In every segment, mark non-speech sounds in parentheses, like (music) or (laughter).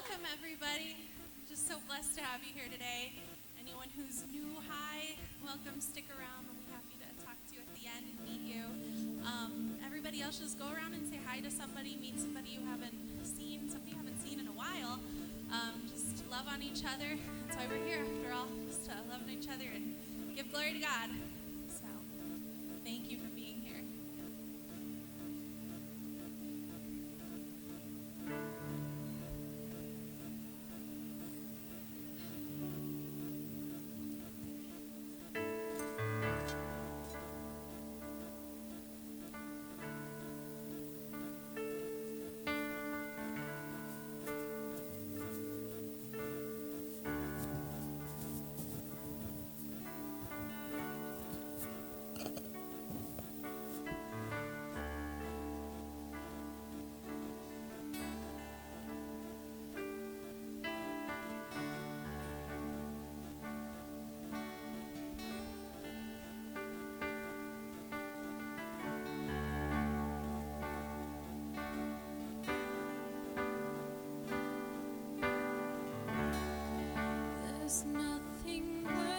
welcome everybody. Just so blessed to have you here today. Anyone who's new, hi, welcome. Stick around. We'll be happy to talk to you at the end and meet you. Um, everybody else, just go around and say hi to somebody, meet somebody you haven't seen, somebody you haven't seen in a while. Um, just love on each other. That's why we're here, after all, just to love on each other and give glory to God. So, thank you nothing worth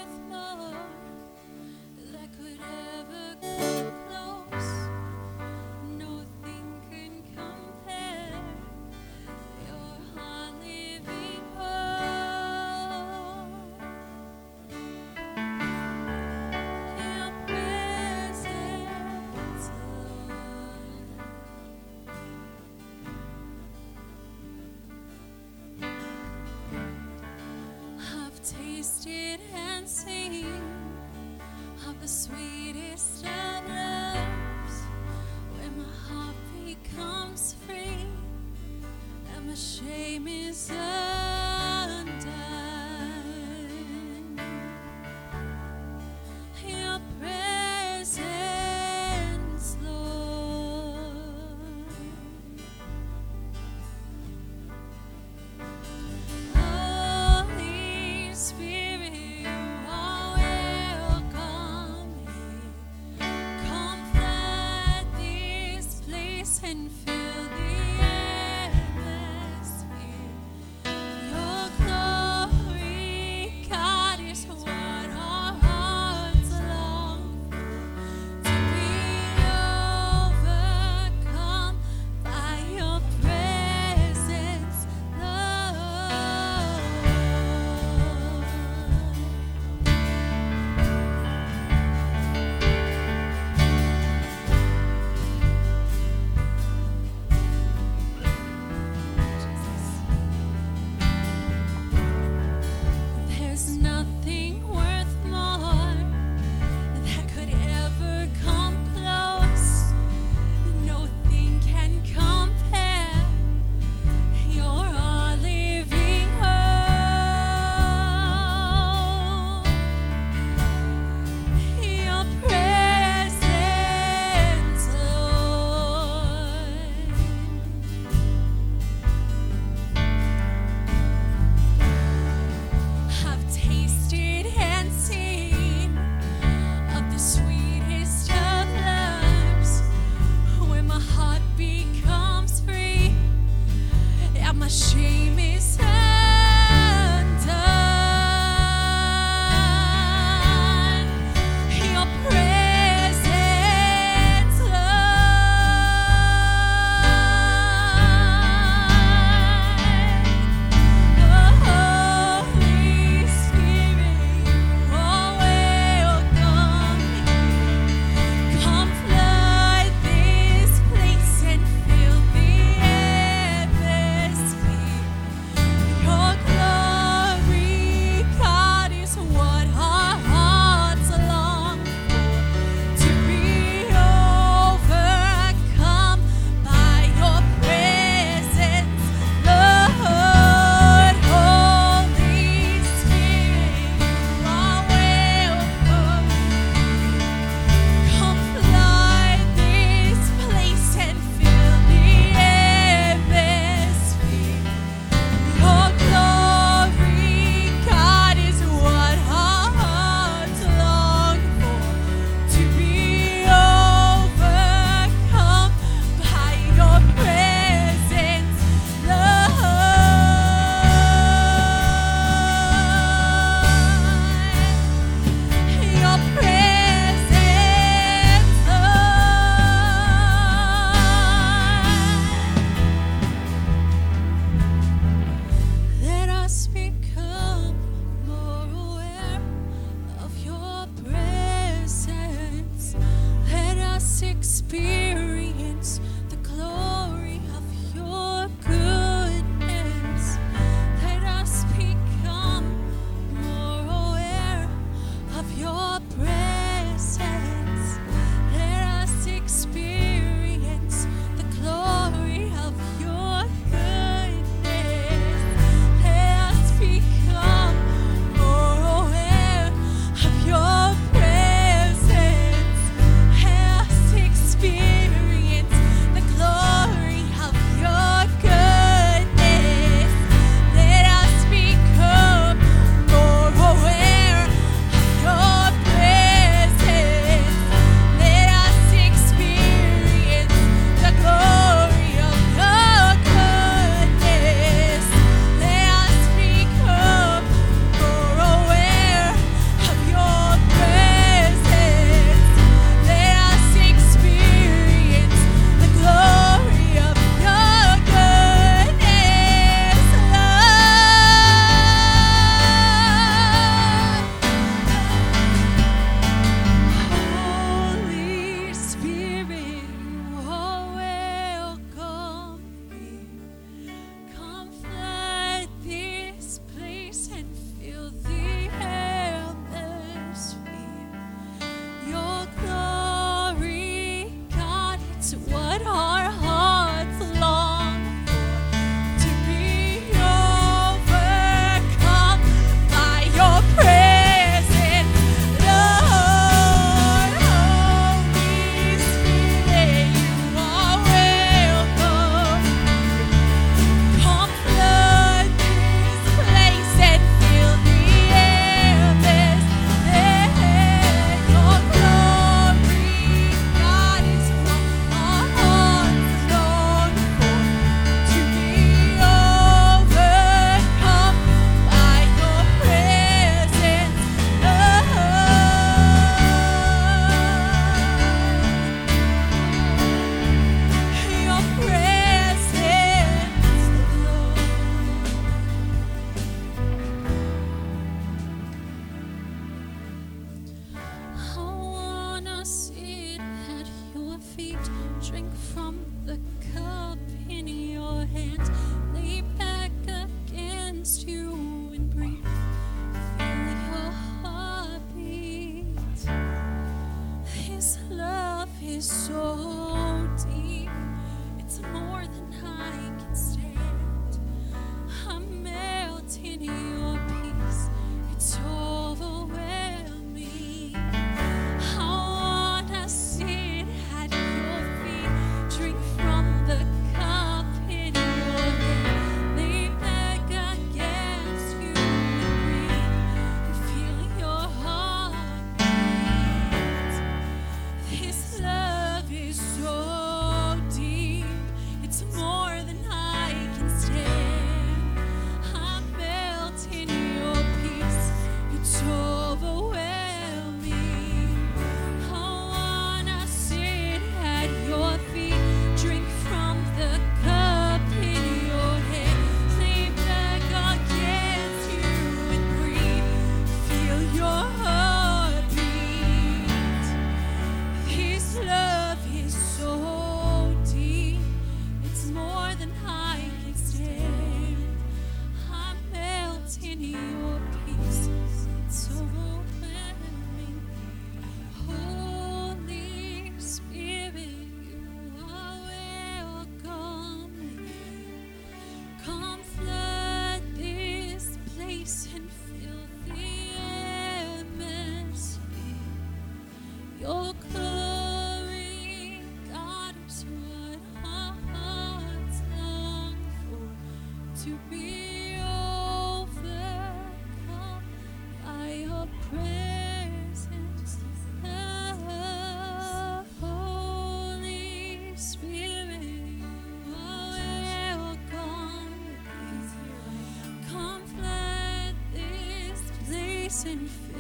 and fear.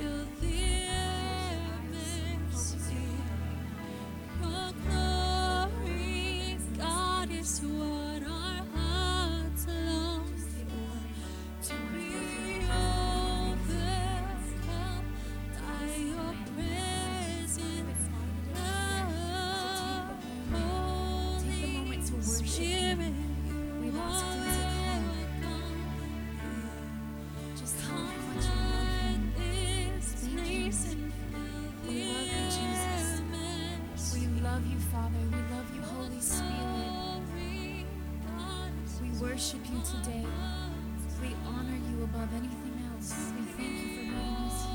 Worship you today. We honor you above anything else. We thank you for meeting us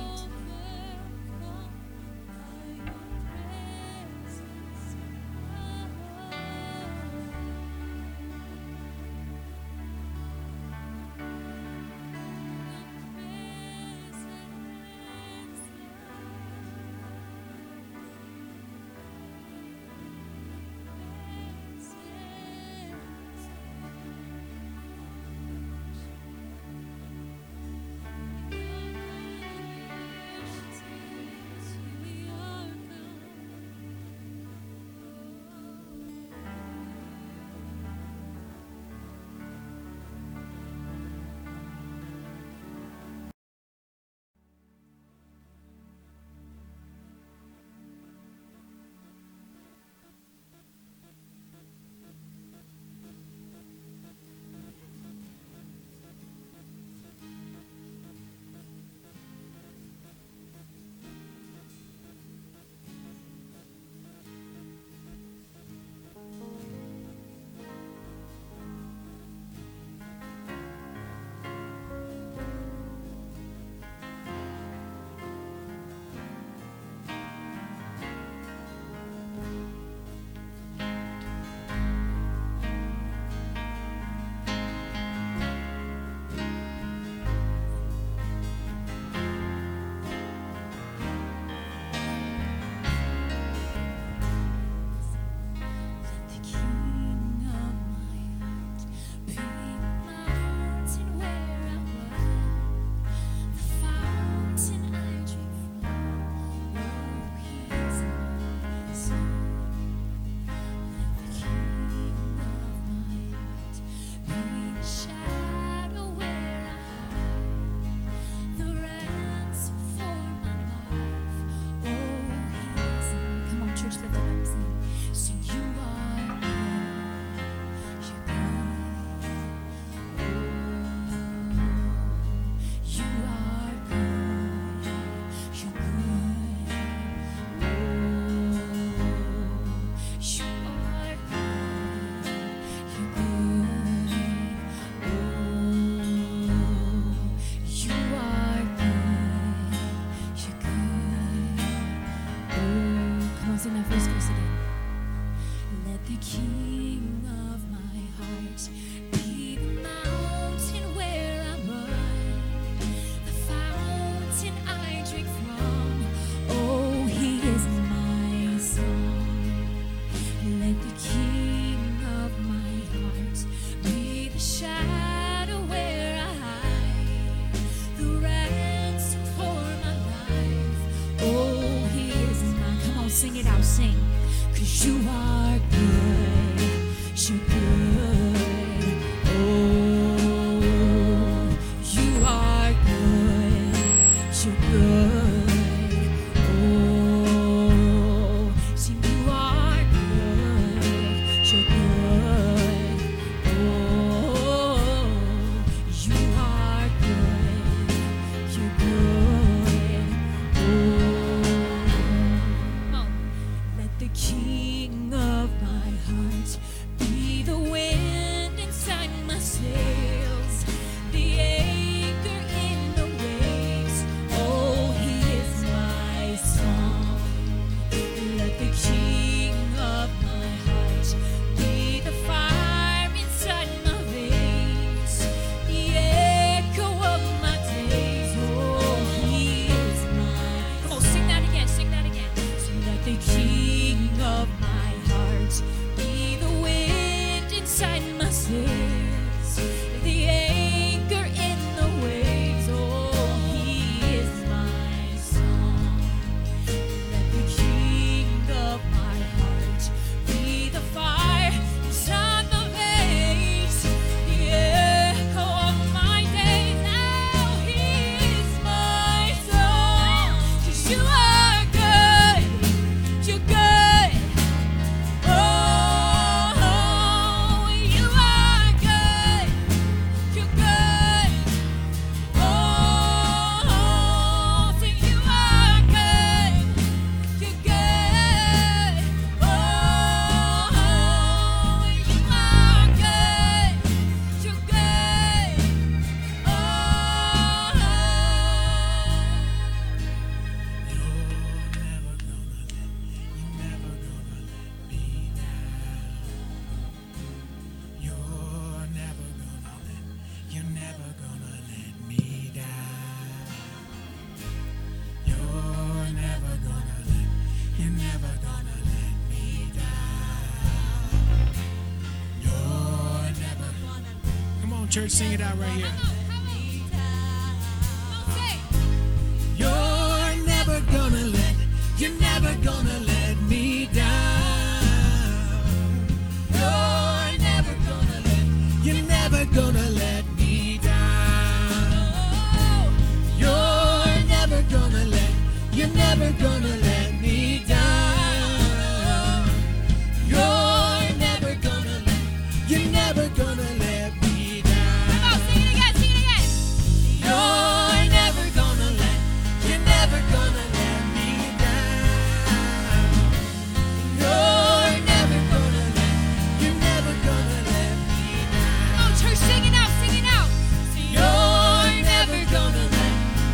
church, sing it out right here.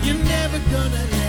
You're never gonna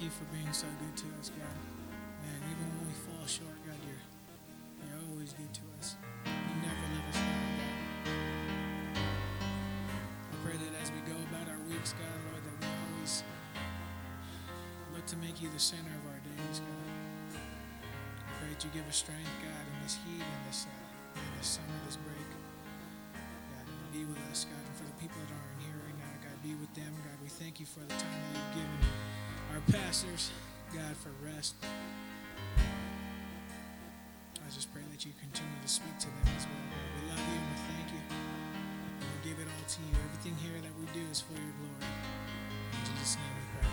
thank you for being so good to us, God. Man, even when we fall short, God, you're, you're always good to us. You never let us down. I pray that as we go about our weeks, God, Lord, that we always look to make you the center of our days, God. I pray that you give us strength, God, in this heat, in this, uh, in this summer, this break. God, be with us, God, and for the people that aren't here right now, God, be with them. God, we thank you for the time that you've given our pastors, God, for rest. I just pray that you continue to speak to them as well. We love you and we thank you. We give it all to you. Everything here that we do is for your glory. In Jesus' name we pray.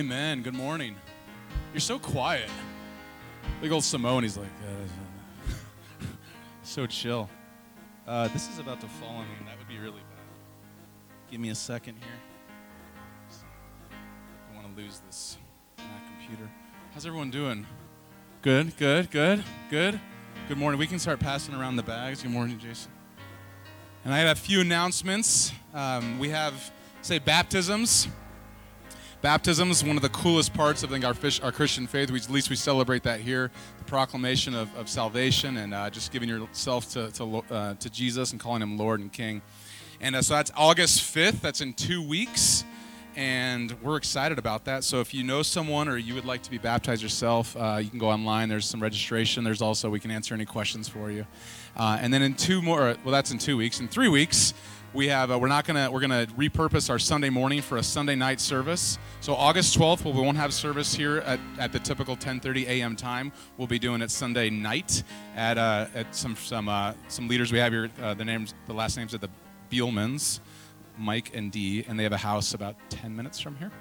Amen. Amen. Good morning. You're so quiet. Like old Simone, he's like, uh, (laughs) so chill. Uh, this is about to fall on me, and that would be really bad. Give me a second here. I don't want to lose this computer. How's everyone doing? Good, good, good, good. Good morning. We can start passing around the bags. Good morning, Jason. And I have a few announcements. Um, we have, say, baptisms. Baptism is one of the coolest parts of I think, our, fish, our Christian faith. We, at least we celebrate that here, the proclamation of, of salvation and uh, just giving yourself to, to, uh, to Jesus and calling him Lord and King. And uh, so that's August 5th. That's in two weeks. And we're excited about that. So if you know someone or you would like to be baptized yourself, uh, you can go online. There's some registration. There's also, we can answer any questions for you. Uh, and then in two more, well, that's in two weeks. In three weeks, we have uh, we're not gonna we're gonna repurpose our sunday morning for a sunday night service. So august 12th well, we won't have service here at, at the typical 10:30 a.m time. We'll be doing it sunday night at uh, at some some uh, some leaders we have here uh, the names the last names of the Beelmans, mike and dee and they have a house about 10 minutes from here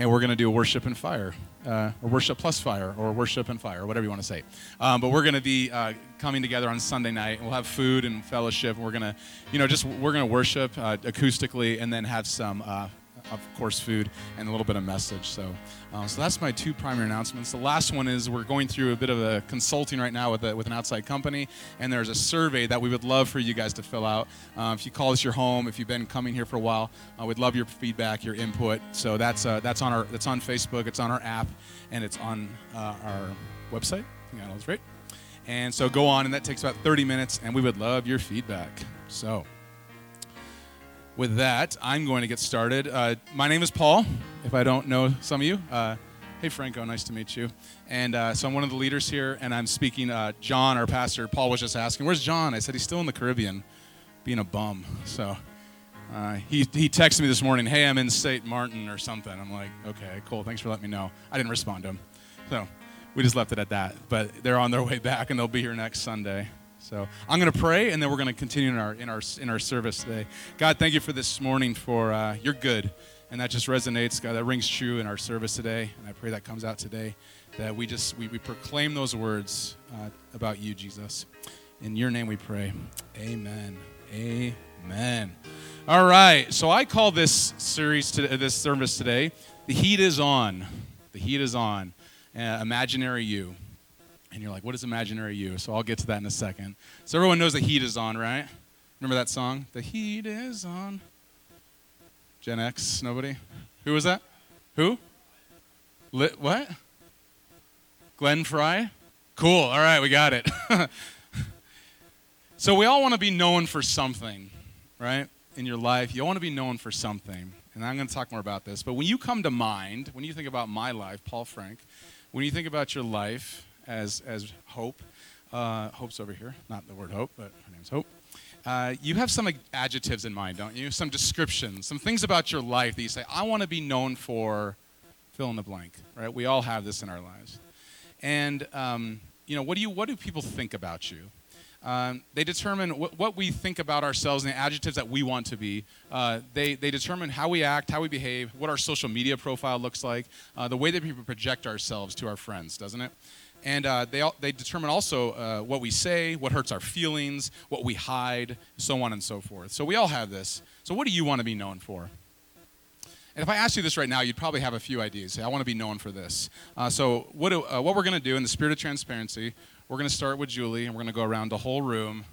and we're going to do worship and fire, uh, or worship plus fire, or worship and fire, whatever you want to say. Um, but we're going to be uh, coming together on Sunday night. We'll have food and fellowship. We're going to, you know, just we're going to worship uh, acoustically, and then have some, uh, of course, food and a little bit of message. So, uh, so that's my two primary announcements. The last one is we're going through a bit of a consulting right now with a, with an outside company, and there's a survey that we would love for you guys to fill out. Uh, if you call us your home, if you've been coming here for a while, uh, we'd love your feedback, your input. So that's uh, that's on our that's on Facebook, it's on our app, and it's on uh, our website. I think right. And so go on, and that takes about 30 minutes, and we would love your feedback. So with that, I'm going to get started. Uh, my name is Paul, if I don't know some of you. Uh, hey, Franco, nice to meet you. And uh, so I'm one of the leaders here, and I'm speaking. Uh, John, our pastor, Paul was just asking, Where's John? I said, He's still in the Caribbean, being a bum. So uh, he, he texted me this morning, Hey, I'm in St. Martin or something. I'm like, Okay, cool. Thanks for letting me know. I didn't respond to him. So we just left it at that. But they're on their way back, and they'll be here next Sunday. So I'm going to pray, and then we're going to continue in our in our in our service today. God, thank you for this morning. For uh, you're good, and that just resonates. God, that rings true in our service today, and I pray that comes out today. That we just we, we proclaim those words uh, about you, Jesus. In your name we pray. Amen. Amen. All right. So I call this series to this service today. The heat is on. The heat is on. Uh, imaginary you. And you're like, what is imaginary you? So I'll get to that in a second. So everyone knows the heat is on, right? Remember that song? The heat is on. Gen X, nobody? Who was that? Who? Lit, what? Glenn Frey? Cool, all right, we got it. (laughs) so we all want to be known for something, right? In your life, you all want to be known for something. And I'm going to talk more about this. But when you come to mind, when you think about my life, Paul Frank, when you think about your life, as, as Hope. Uh, Hope's over here, not the word Hope, but her name's Hope. Uh, you have some adjectives in mind, don't you? Some descriptions, some things about your life that you say, I want to be known for, fill in the blank, right? We all have this in our lives. And um, you know, what do you what do people think about you? Um, they determine wh- what we think about ourselves and the adjectives that we want to be. Uh, they, they determine how we act, how we behave, what our social media profile looks like, uh, the way that people project ourselves to our friends, doesn't it? And uh, they, they determine also uh, what we say, what hurts our feelings, what we hide, so on and so forth. So we all have this. So what do you want to be known for? And if I asked you this right now, you'd probably have a few ideas. Say, I want to be known for this. Uh, so what, do, uh, what we're going to do in the spirit of transparency, we're going to start with Julie, and we're going to go around the whole room,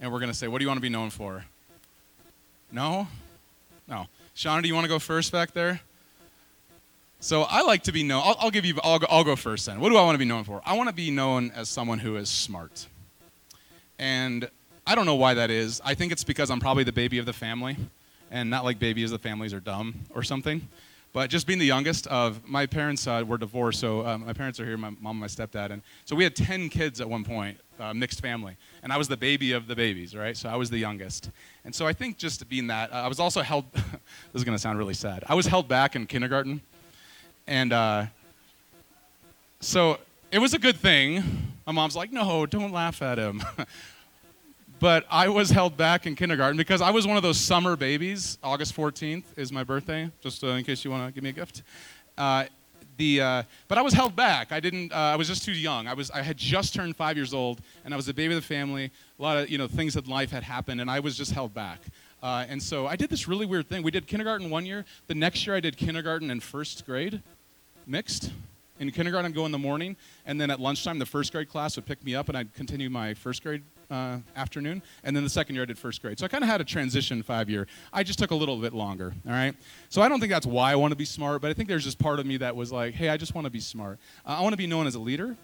and we're going to say, what do you want to be known for? No? No. Shauna, do you want to go first back there? So I like to be known. I'll, I'll give you. I'll go, I'll go first then. What do I want to be known for? I want to be known as someone who is smart. And I don't know why that is. I think it's because I'm probably the baby of the family, and not like babies the families are dumb or something. But just being the youngest of my parents uh, were divorced, so um, my parents are here, my mom and my stepdad, and so we had ten kids at one point, uh, mixed family, and I was the baby of the babies, right? So I was the youngest, and so I think just being that, uh, I was also held. (laughs) this is going to sound really sad. I was held back in kindergarten, and uh, so it was a good thing. My mom's like, "No, don't laugh at him." (laughs) but I was held back in kindergarten because I was one of those summer babies. August 14th is my birthday, just uh, in case you want to give me a gift. Uh, the, uh, but I was held back. I didn't. Uh, I was just too young. I was. I had just turned five years old, and I was the baby of the family. A lot of you know things in life had happened, and I was just held back. Uh, and so I did this really weird thing. We did kindergarten one year. The next year I did kindergarten and first grade, mixed. In kindergarten, I'd go in the morning, and then at lunchtime, the first grade class would pick me up, and I'd continue my first grade uh, afternoon. And then the second year, I did first grade. So I kind of had a transition five year. I just took a little bit longer, all right? So I don't think that's why I want to be smart, but I think there's just part of me that was like, hey, I just want to be smart. Uh, I want to be known as a leader.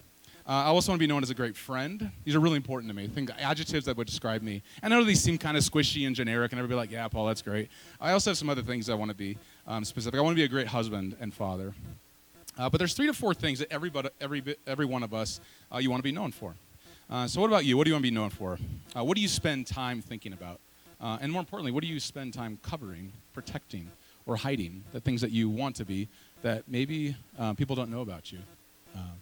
Uh, I also want to be known as a great friend. These are really important to me. I think adjectives that would describe me. And I know these seem kind of squishy and generic, and everybody like, yeah, Paul, that's great. I also have some other things I want to be um, specific. I want to be a great husband and father. Uh, but there's three to four things that everybody, every, every one of us, uh, you want to be known for. Uh, so what about you? What do you want to be known for? Uh, what do you spend time thinking about? Uh, and more importantly, what do you spend time covering, protecting, or hiding? The things that you want to be that maybe uh, people don't know about you. Um,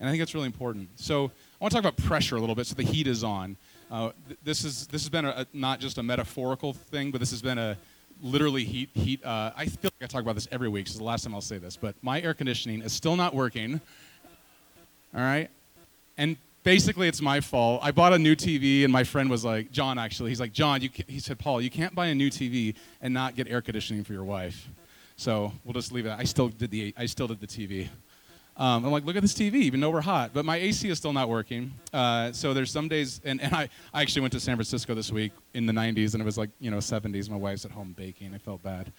and I think that's really important. So I want to talk about pressure a little bit. So the heat is on. Th- this is this has been a, a, not just a metaphorical thing, but this has been a literally heat heat. Uh, I feel like I talk about this every week. This is the last time I'll say this, but my air conditioning is still not working. All right, and basically it's my fault. I bought a new TV, and my friend was like, John, actually, he's like, John, you he said, Paul, you can't buy a new TV and not get air conditioning for your wife. So we'll just leave it. I still did the I still did the TV. Um, I'm like, look at this TV, even though we're hot. But my AC is still not working. Uh, so there's some days, and, and I, I actually went to San Francisco this week in the 90s, and it was like, you know, 70s. My wife's at home baking. I felt bad.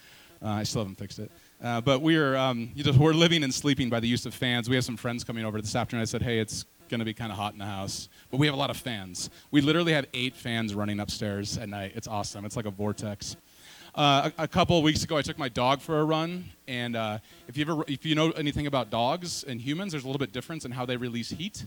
Uh, I still haven't fixed it. Uh, but we're, um, you just, we're living and sleeping by the use of fans. We have some friends coming over this afternoon. I said, hey, it's going to be kind of hot in the house. But we have a lot of fans. We literally have eight fans running upstairs at night. It's awesome. It's like a vortex. Uh, a, a, couple of weeks ago, I took my dog for a run, and uh, if you ever, if you know anything about dogs and humans, there's a little bit difference in how they release heat.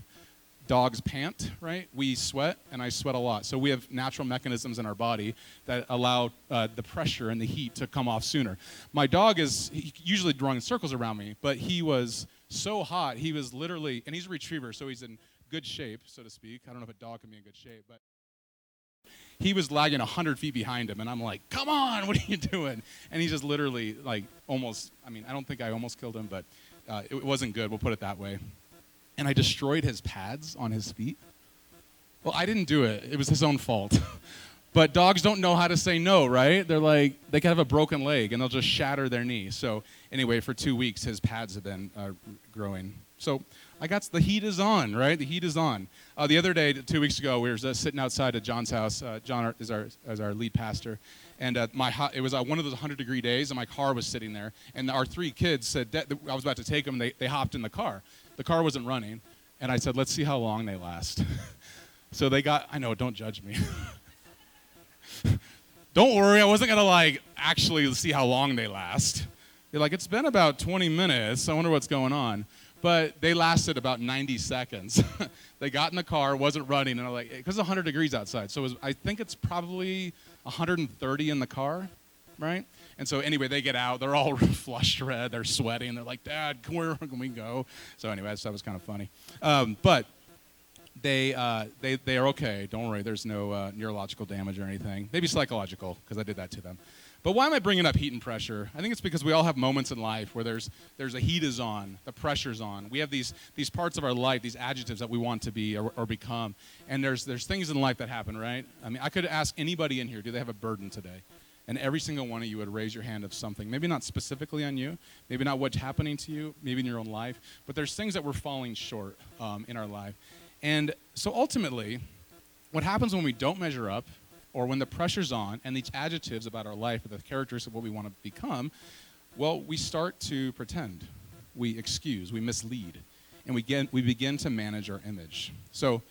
Dogs pant, right? We sweat, and I sweat a lot. So we have natural mechanisms in our body that allow uh, the pressure and the heat to come off sooner. My dog is usually running circles around me, but he was so hot, he was literally, and he's a retriever, so he's in good shape, so to speak. I don't know if a dog can be in good shape, but he was lagging 100 feet behind him and i'm like come on (laughs) what are you doing? And he just literally like almost i mean i don't think i almost killed him but uh, it wasn't good we'll put it that way. And i destroyed his pads on his feet. Well i didn't do it it was his own fault (laughs) but dogs don't know how to say no right they're like they can have a broken leg and they'll just shatter their knee so anyway for two weeks his pads have been uh, growing so I got the heat is on, right? The heat is on. Uh, the other day, two weeks ago, we were sitting outside of John's house. Uh, John is our, is our lead pastor, and uh, my it was uh, one of those 100 degree days, and my car was sitting there. And our three kids said I was about to take them. They they hopped in the car. The car wasn't running, and I said, "Let's see how long they last." (laughs) so they got. I know. Don't judge me. (laughs) don't worry. I wasn't gonna like actually see how long they last. You're like, it's been about 20 minutes. I wonder what's going on but they lasted about 90 seconds. (laughs) they got in the car, wasn't running, and I'm like, because it's 100 degrees outside. So was, I think it's probably 130 in the car, right? And so anyway, they get out. They're all (laughs) flushed red. They're sweating. They're like, Dad, where can we go? So anyway, that was kind of funny. Um, but they, uh, they, they are okay. Don't worry. There's no uh, neurological damage or anything. Maybe psychological, because I did that to them. But why am I bringing up heat and pressure? I think it's because we all have moments in life where there's, there's a heat is on, the pressure's on. We have these, these parts of our life, these adjectives that we want to be or, or become. And there's, there's things in life that happen, right? I mean, I could ask anybody in here, do they have a burden today? And every single one of you would raise your hand of something. Maybe not specifically on you, maybe not what's happening to you, maybe in your own life, but there's things that we're falling short um, in our life. And so ultimately, what happens when we don't measure up or when the pressure's on and these adjectives about our life or the characteristics of what we want to become, well, we start to pretend. We excuse, we mislead, and we, get, we begin to manage our image. So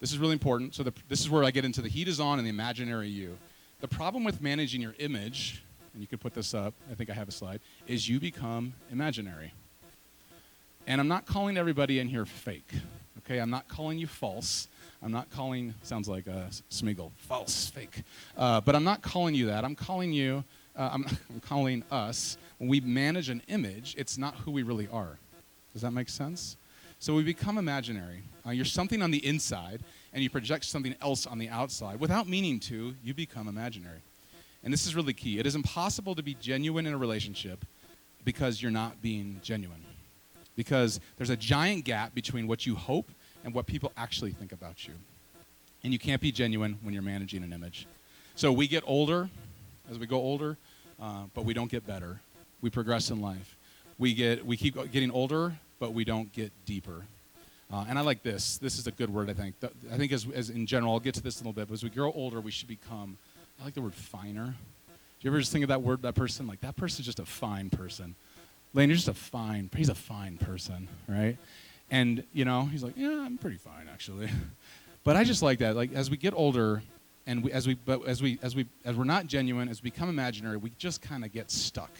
this is really important. So the, this is where I get into the heat is on and the imaginary you. The problem with managing your image, and you could put this up, I think I have a slide, is you become imaginary. And I'm not calling everybody in here fake. Okay, I'm not calling you false. I'm not calling, sounds like a Smeagol, false, fake. Uh, but I'm not calling you that. I'm calling you, uh, I'm, (laughs) I'm calling us, when we manage an image, it's not who we really are. Does that make sense? So we become imaginary. Uh, you're something on the inside, and you project something else on the outside. Without meaning to, you become imaginary. And this is really key. It is impossible to be genuine in a relationship because you're not being genuine. Because there's a giant gap between what you hope and what people actually think about you. And you can't be genuine when you're managing an image. So we get older as we go older, uh, but we don't get better. We progress in life. We, get, we keep getting older, but we don't get deeper. Uh, and I like this. This is a good word, I think. Th- I think, as, as in general, I'll get to this in a little bit, but as we grow older, we should become, I like the word finer. Do you ever just think of that word, that person? Like, that person's just a fine person. Lane, you're just a fine, he's a fine person, right? And, you know, he's like, yeah, I'm pretty fine, actually. (laughs) but I just like that. Like, as we get older, and we, as we, but as we, as we, as we're not genuine, as we become imaginary, we just kind of get stuck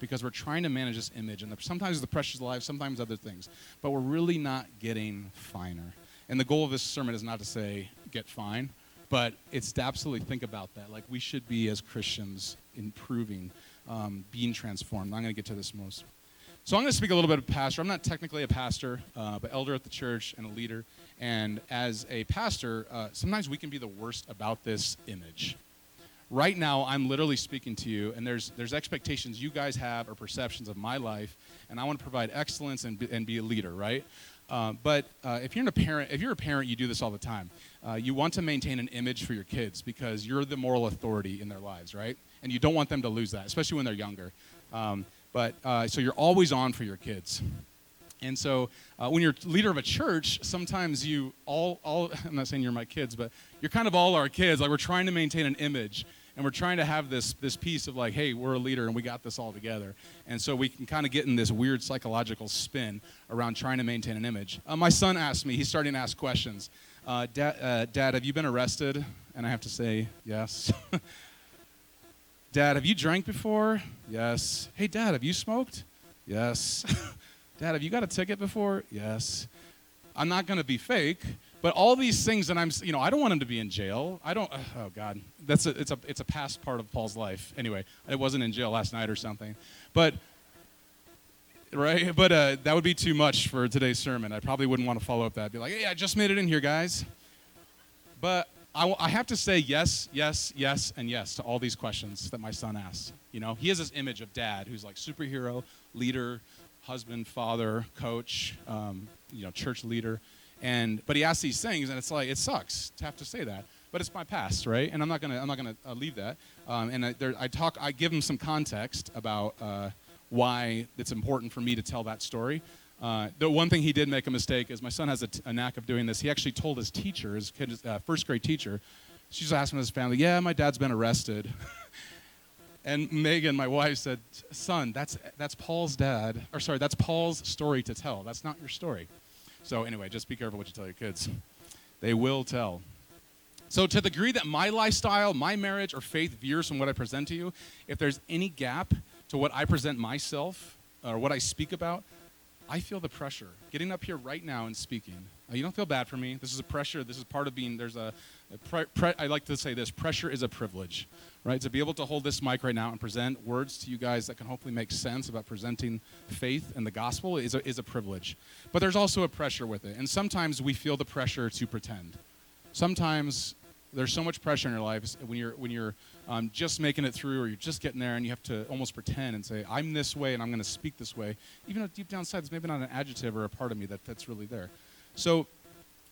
because we're trying to manage this image, and the, sometimes the pressures of life, sometimes other things, but we're really not getting finer. And the goal of this sermon is not to say get fine, but it's to absolutely think about that. Like we should be as Christians improving, um, being transformed. I'm going to get to this most. So I'm going to speak a little bit of pastor. I'm not technically a pastor, uh, but elder at the church and a leader. And as a pastor, uh, sometimes we can be the worst about this image. Right now, I'm literally speaking to you, and there's there's expectations you guys have or perceptions of my life, and I want to provide excellence and be, and be a leader, right? Uh, but uh, if you're a parent, if you're a parent, you do this all the time. Uh, you want to maintain an image for your kids because you're the moral authority in their lives, right? And you don't want them to lose that, especially when they're younger. Um, but uh, so you're always on for your kids. And so uh, when you're leader of a church, sometimes you all, all, (laughs) I'm not saying you're my kids, but you're kind of all our kids. Like we're trying to maintain an image and we're trying to have this, this piece of like, hey, we're a leader and we got this all together. And so we can kind of get in this weird psychological spin around trying to maintain an image. Uh, my son asked me, he's starting to ask questions. Uh, Dad, uh, Dad, have you been arrested? And I have to say, yes. (laughs) Dad, have you drank before? Yes. Hey, Dad, have you smoked? Yes. (laughs) Dad, have you got a ticket before? Yes. I'm not going to be fake, but all these things that I'm, you know, I don't want him to be in jail. I don't. Oh God, that's a, it's a, it's a past part of Paul's life. Anyway, I wasn't in jail last night or something, but right, (laughs) but uh, that would be too much for today's sermon. I probably wouldn't want to follow up that. Be like, hey, I just made it in here, guys. But I, I have to say yes, yes, yes, and yes to all these questions that my son asks. You know, he has this image of dad who's like superhero, leader, husband, father, coach, um, you know, church leader. And but he asks these things, and it's like it sucks to have to say that, but it's my past, right? And I'm not gonna I'm not gonna uh, leave that. Um, and I, there, I talk I give him some context about uh, why it's important for me to tell that story. Uh, the one thing he did make a mistake is my son has a, t- a knack of doing this. He actually told his teacher, his kid, uh, first grade teacher, she's asking his family, "Yeah, my dad's been arrested." (laughs) and Megan, my wife, said, "Son, that's that's Paul's dad, or sorry, that's Paul's story to tell. That's not your story." So anyway, just be careful what you tell your kids. They will tell. So to the degree that my lifestyle, my marriage, or faith veers from what I present to you, if there's any gap to what I present myself or what I speak about, I feel the pressure. Getting up here right now and speaking. Uh, you don't feel bad for me. This is a pressure. This is part of being. There's a Pre- pre- I like to say this pressure is a privilege, right? To be able to hold this mic right now and present words to you guys that can hopefully make sense about presenting faith and the gospel is a, is a privilege. But there's also a pressure with it. And sometimes we feel the pressure to pretend. Sometimes there's so much pressure in your lives when you're, when you're um, just making it through or you're just getting there and you have to almost pretend and say, I'm this way and I'm going to speak this way, even though deep down inside there's maybe not an adjective or a part of me that, that's really there. So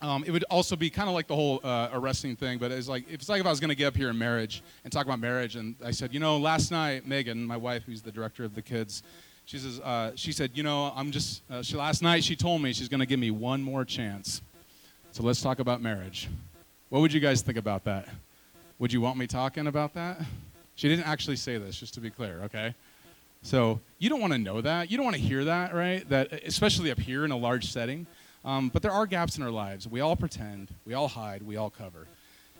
um, it would also be kind of like the whole uh, arresting thing, but it's like it's like if I was going to get up here in marriage and talk about marriage, and I said, you know, last night Megan, my wife, who's the director of the kids, she says, uh, she said, you know, I'm just. Uh, she last night she told me she's going to give me one more chance, so let's talk about marriage. What would you guys think about that? Would you want me talking about that? She didn't actually say this, just to be clear, okay? So you don't want to know that. You don't want to hear that, right? That especially up here in a large setting. Um, but there are gaps in our lives. We all pretend, we all hide, we all cover.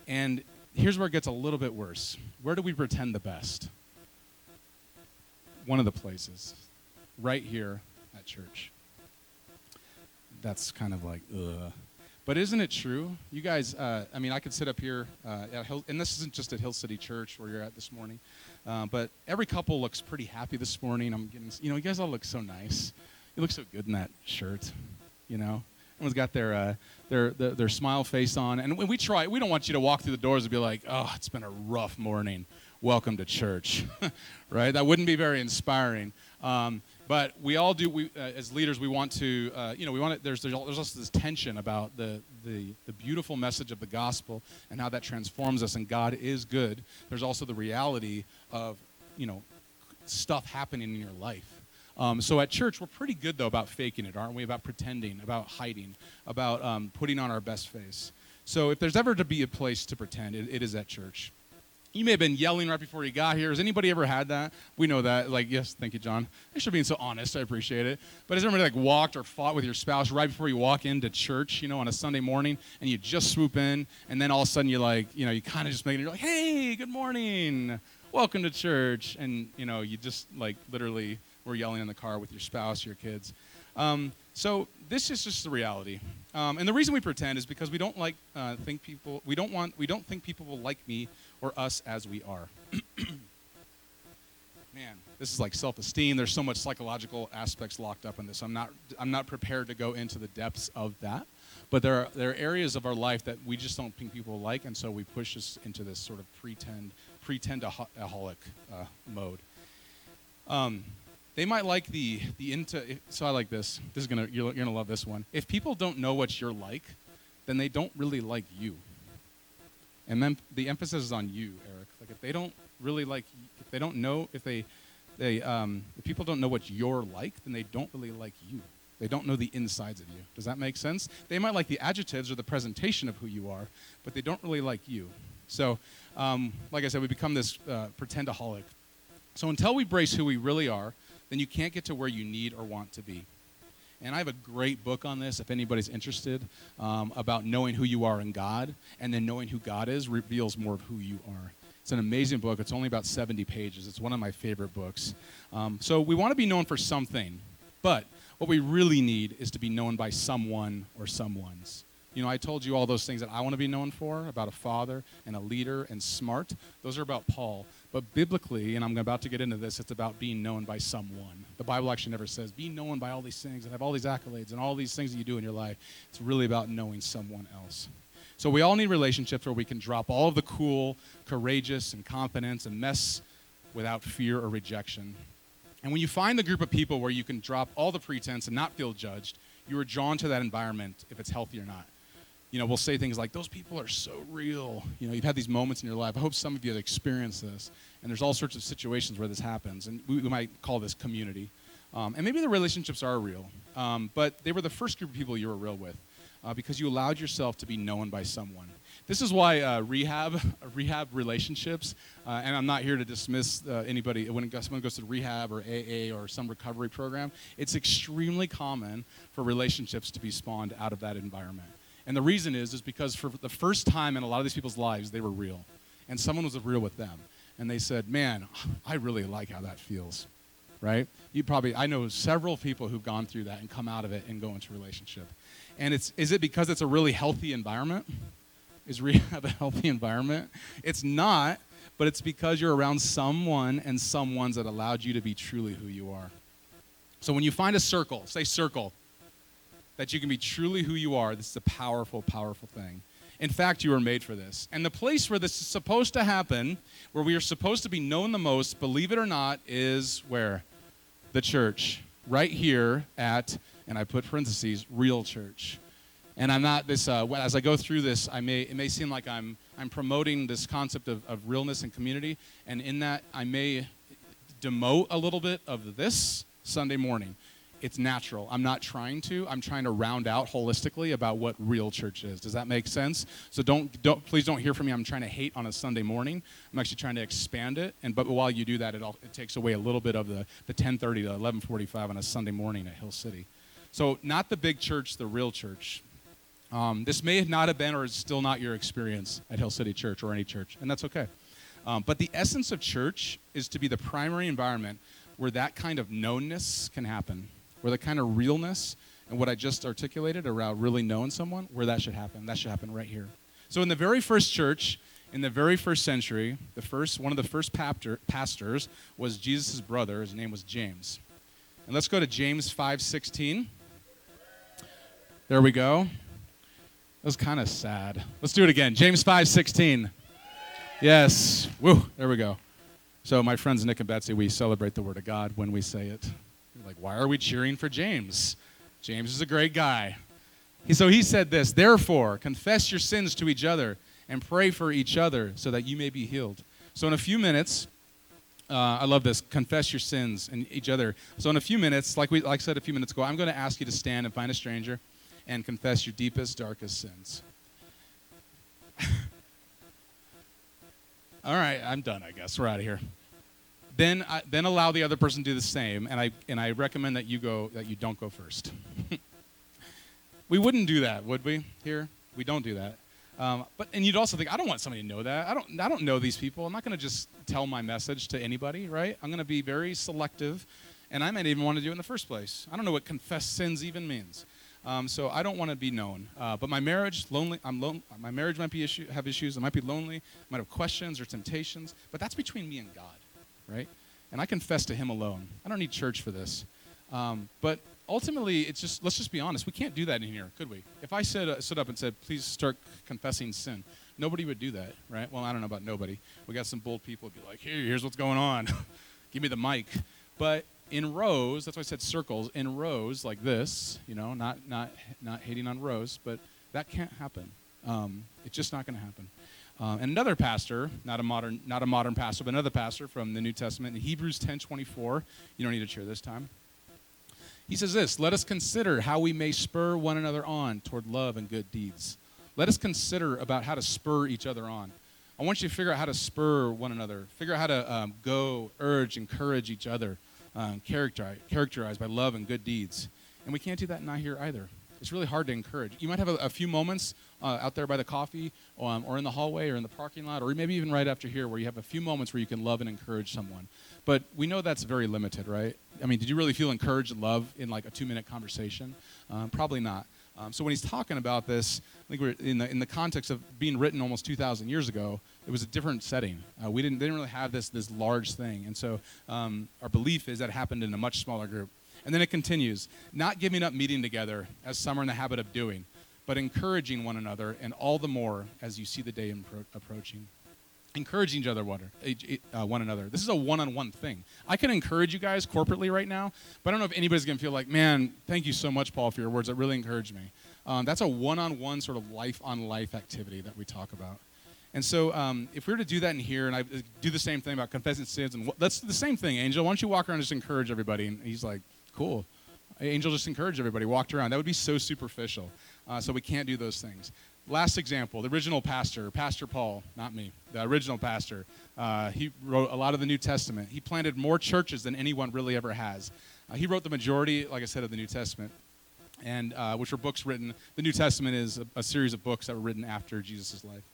And here's where it gets a little bit worse. Where do we pretend the best? One of the places, right here at church. That's kind of like, ugh. But isn't it true? You guys, uh, I mean, I could sit up here uh, Hill, and this isn't just at Hill City Church where you're at this morning, uh, but every couple looks pretty happy this morning. I'm getting, you know, you guys all look so nice. You look so good in that shirt, you know. Everyone's got their, uh, their, their, their smile face on. And when we try, we don't want you to walk through the doors and be like, oh, it's been a rough morning. Welcome to church, (laughs) right? That wouldn't be very inspiring. Um, but we all do, we, uh, as leaders, we want to, uh, you know, we want to, there's, there's, there's also this tension about the, the, the beautiful message of the gospel and how that transforms us, and God is good. There's also the reality of, you know, stuff happening in your life. Um, so at church, we're pretty good, though, about faking it, aren't we? About pretending, about hiding, about um, putting on our best face. So if there's ever to be a place to pretend, it, it is at church. You may have been yelling right before you got here. Has anybody ever had that? We know that. Like, yes, thank you, John. Thanks for being so honest. I appreciate it. But has anybody like walked or fought with your spouse right before you walk into church, you know, on a Sunday morning, and you just swoop in, and then all of a sudden you're like, you know, you kind of just make it. You're like, hey, good morning, welcome to church, and you know, you just like literally were yelling in the car with your spouse, your kids. Um, so this is just the reality. Um, and the reason we pretend is because we don't like uh, think people. We don't want. We don't think people will like me or us as we are. (clears throat) Man, this is like self-esteem. There's so much psychological aspects locked up in this. I'm not. I'm not prepared to go into the depths of that. But there are there are areas of our life that we just don't think people like, and so we push us into this sort of pretend pretendaholic uh, mode. Um, they might like the the into. So I like this. This is gonna you're, you're gonna love this one. If people don't know what you're like, then they don't really like you. And then the emphasis is on you, Eric. Like if they don't really like, if they don't know, if they, they, um, if people don't know what you're like, then they don't really like you. They don't know the insides of you. Does that make sense? They might like the adjectives or the presentation of who you are, but they don't really like you. So, um, like I said, we become this uh, pretendaholic. So until we brace who we really are, then you can't get to where you need or want to be. And I have a great book on this if anybody's interested um, about knowing who you are in God and then knowing who God is reveals more of who you are. It's an amazing book. It's only about 70 pages. It's one of my favorite books. Um, so we want to be known for something, but what we really need is to be known by someone or someone's. You know, I told you all those things that I want to be known for about a father and a leader and smart. Those are about Paul. But biblically, and I'm about to get into this, it's about being known by someone. The Bible actually never says be known by all these things and have all these accolades and all these things that you do in your life. It's really about knowing someone else. So we all need relationships where we can drop all of the cool, courageous, and confidence and mess without fear or rejection. And when you find the group of people where you can drop all the pretense and not feel judged, you are drawn to that environment if it's healthy or not you know, we'll say things like, those people are so real. You know, you've had these moments in your life. I hope some of you have experienced this. And there's all sorts of situations where this happens. And we, we might call this community. Um, and maybe the relationships are real. Um, but they were the first group of people you were real with uh, because you allowed yourself to be known by someone. This is why uh, rehab, (laughs) rehab relationships, uh, and I'm not here to dismiss uh, anybody when someone goes to rehab or AA or some recovery program. It's extremely common for relationships to be spawned out of that environment. And the reason is, is because for the first time in a lot of these people's lives, they were real. And someone was real with them. And they said, man, I really like how that feels, right? You probably, I know several people who've gone through that and come out of it and go into relationship. And it's, is it because it's a really healthy environment? Is rehab (laughs) a healthy environment? It's not, but it's because you're around someone and someone's that allowed you to be truly who you are. So when you find a circle, say circle, that you can be truly who you are, this is a powerful, powerful thing. In fact, you were made for this. And the place where this is supposed to happen, where we are supposed to be known the most, believe it or not, is where? The church. Right here at, and I put parentheses, real church. And I'm not this, uh, as I go through this, I may, it may seem like I'm, I'm promoting this concept of, of realness and community. And in that, I may demote a little bit of this Sunday morning it's natural. I'm not trying to. I'm trying to round out holistically about what real church is. Does that make sense? So don't, don't please don't hear from me. I'm trying to hate on a Sunday morning. I'm actually trying to expand it. And but while you do that, it, all, it takes away a little bit of the, the 10:30 to 11:45 on a Sunday morning at Hill City. So not the big church, the real church. Um, this may not have been or is still not your experience at Hill City Church or any church, and that's okay. Um, but the essence of church is to be the primary environment where that kind of knownness can happen where the kind of realness and what I just articulated around really knowing someone, where that should happen. That should happen right here. So in the very first church, in the very first century, the first one of the first pastor, pastors was Jesus' brother. His name was James. And let's go to James 5:16. There we go. That was kind of sad. Let's do it again. James 5:16. Yes. Woo. There we go. So my friends Nick and Betsy, we celebrate the word of God when we say it. Like, why are we cheering for James? James is a great guy. So he said this Therefore, confess your sins to each other and pray for each other so that you may be healed. So, in a few minutes, uh, I love this. Confess your sins and each other. So, in a few minutes, like we like I said a few minutes ago, I'm going to ask you to stand and find a stranger and confess your deepest, darkest sins. (laughs) All right, I'm done, I guess. We're out of here then I, then allow the other person to do the same and i and i recommend that you go that you don't go first (laughs) we wouldn't do that would we here we don't do that um, but and you'd also think i don't want somebody to know that i don't i don't know these people i'm not going to just tell my message to anybody right i'm going to be very selective and i might even want to do it in the first place i don't know what confess sins even means um, so I don't want to be known. Uh, but my marriage, lonely. I'm lone. My marriage might be issue, have issues. I might be lonely. I might have questions or temptations. But that's between me and God right? And I confess to Him alone. I don't need church for this. Um, but ultimately, it's just let's just be honest. We can't do that in here, could we? If I said, uh, stood up and said, "Please start confessing sin," nobody would do that, right? Well, I don't know about nobody. We got some bold people be like, "Here, here's what's going on. (laughs) Give me the mic." But in rows, that's why I said circles. In rows like this, you know, not not not hating on rows, but that can't happen. Um, it's just not going to happen. Um, and another pastor, not a modern, not a modern pastor, but another pastor from the New Testament in Hebrews 10:24. You don't need to cheer this time. He says this: Let us consider how we may spur one another on toward love and good deeds. Let us consider about how to spur each other on. I want you to figure out how to spur one another. Figure out how to um, go, urge, encourage each other, um, characterize, characterized by love and good deeds. And we can't do that not here either it's really hard to encourage. You might have a, a few moments uh, out there by the coffee, um, or in the hallway, or in the parking lot, or maybe even right after here, where you have a few moments where you can love and encourage someone. But we know that's very limited, right? I mean, did you really feel encouraged and love in like a two-minute conversation? Um, probably not. Um, so when he's talking about this, I think we're in the in the context of being written almost 2,000 years ago. It was a different setting. Uh, we didn't didn't really have this this large thing, and so um, our belief is that happened in a much smaller group. And then it continues not giving up meeting together, as some are in the habit of doing, but encouraging one another, and all the more as you see the day impro- approaching. Encouraging each other, uh, one another. This is a one on one thing. I can encourage you guys corporately right now, but I don't know if anybody's going to feel like, man, thank you so much, Paul, for your words. That really encouraged me. Um, that's a one on one sort of life on life activity that we talk about. And so, um, if we were to do that in here, and I uh, do the same thing about confessing sins, and that's the same thing, Angel. Why don't you walk around and just encourage everybody? And he's like, cool. Angel just encouraged everybody, walked around. That would be so superficial. Uh, so we can't do those things. Last example, the original pastor, Pastor Paul, not me, the original pastor. Uh, he wrote a lot of the New Testament. He planted more churches than anyone really ever has. Uh, he wrote the majority, like I said, of the New Testament, and uh, which were books written. The New Testament is a, a series of books that were written after Jesus' life.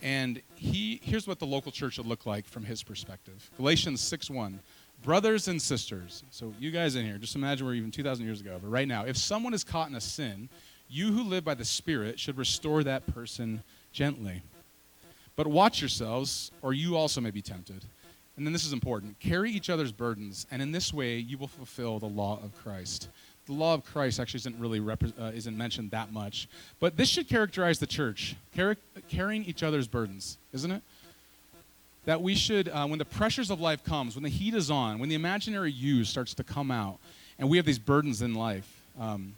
And he, here's what the local church would look like from his perspective. Galatians 6:1. Brothers and sisters, so you guys in here, just imagine we're even 2,000 years ago, but right now, if someone is caught in a sin, you who live by the Spirit should restore that person gently. But watch yourselves, or you also may be tempted. And then this is important carry each other's burdens, and in this way you will fulfill the law of Christ. The law of Christ actually isn't really repre- uh, isn't mentioned that much, but this should characterize the church, Car- carrying each other's burdens, isn't it? That we should, uh, when the pressures of life comes, when the heat is on, when the imaginary you starts to come out, and we have these burdens in life, um,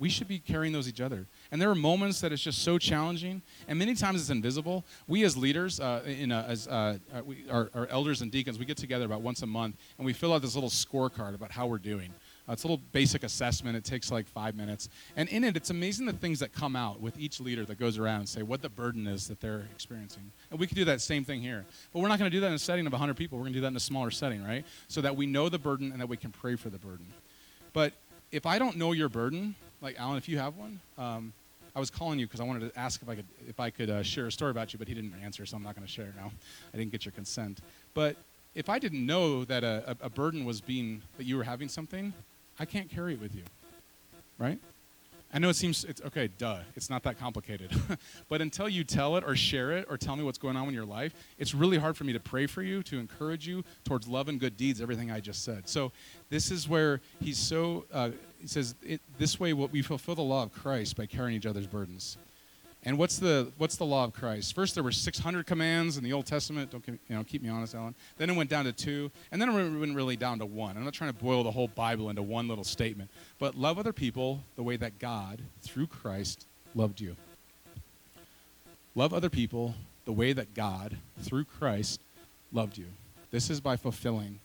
we should be carrying those each other. And there are moments that it's just so challenging, and many times it's invisible. We as leaders, uh, in a, as uh, uh, we, our, our elders and deacons, we get together about once a month, and we fill out this little scorecard about how we're doing. Uh, it's a little basic assessment. It takes like five minutes, and in it, it's amazing the things that come out with each leader that goes around and say what the burden is that they're experiencing. And we could do that same thing here, but we're not going to do that in a setting of 100 people. We're going to do that in a smaller setting, right? So that we know the burden and that we can pray for the burden. But if I don't know your burden, like Alan, if you have one, um, I was calling you because I wanted to ask if I could if I could uh, share a story about you, but he didn't answer, so I'm not going to share it now. I didn't get your consent. But if I didn't know that a, a, burden was being that you were having something, I can't carry it with you, right? I know it seems it's okay, duh. It's not that complicated. (laughs) but until you tell it or share it or tell me what's going on in your life, it's really hard for me to pray for you, to encourage you towards love and good deeds, everything I just said. So this is where he's so, uh, he says, this way we fulfill the law of Christ by carrying each other's burdens. And what's the what's the law of Christ? First, there were 600 commands in the Old Testament. Don't you know, keep me honest, Alan. Then it went down to two, and then it went really down to one. I'm not trying to boil the whole Bible into one little statement, but love other people the way that God, through Christ, loved you. Love other people the way that God, through Christ, loved you. This is by fulfilling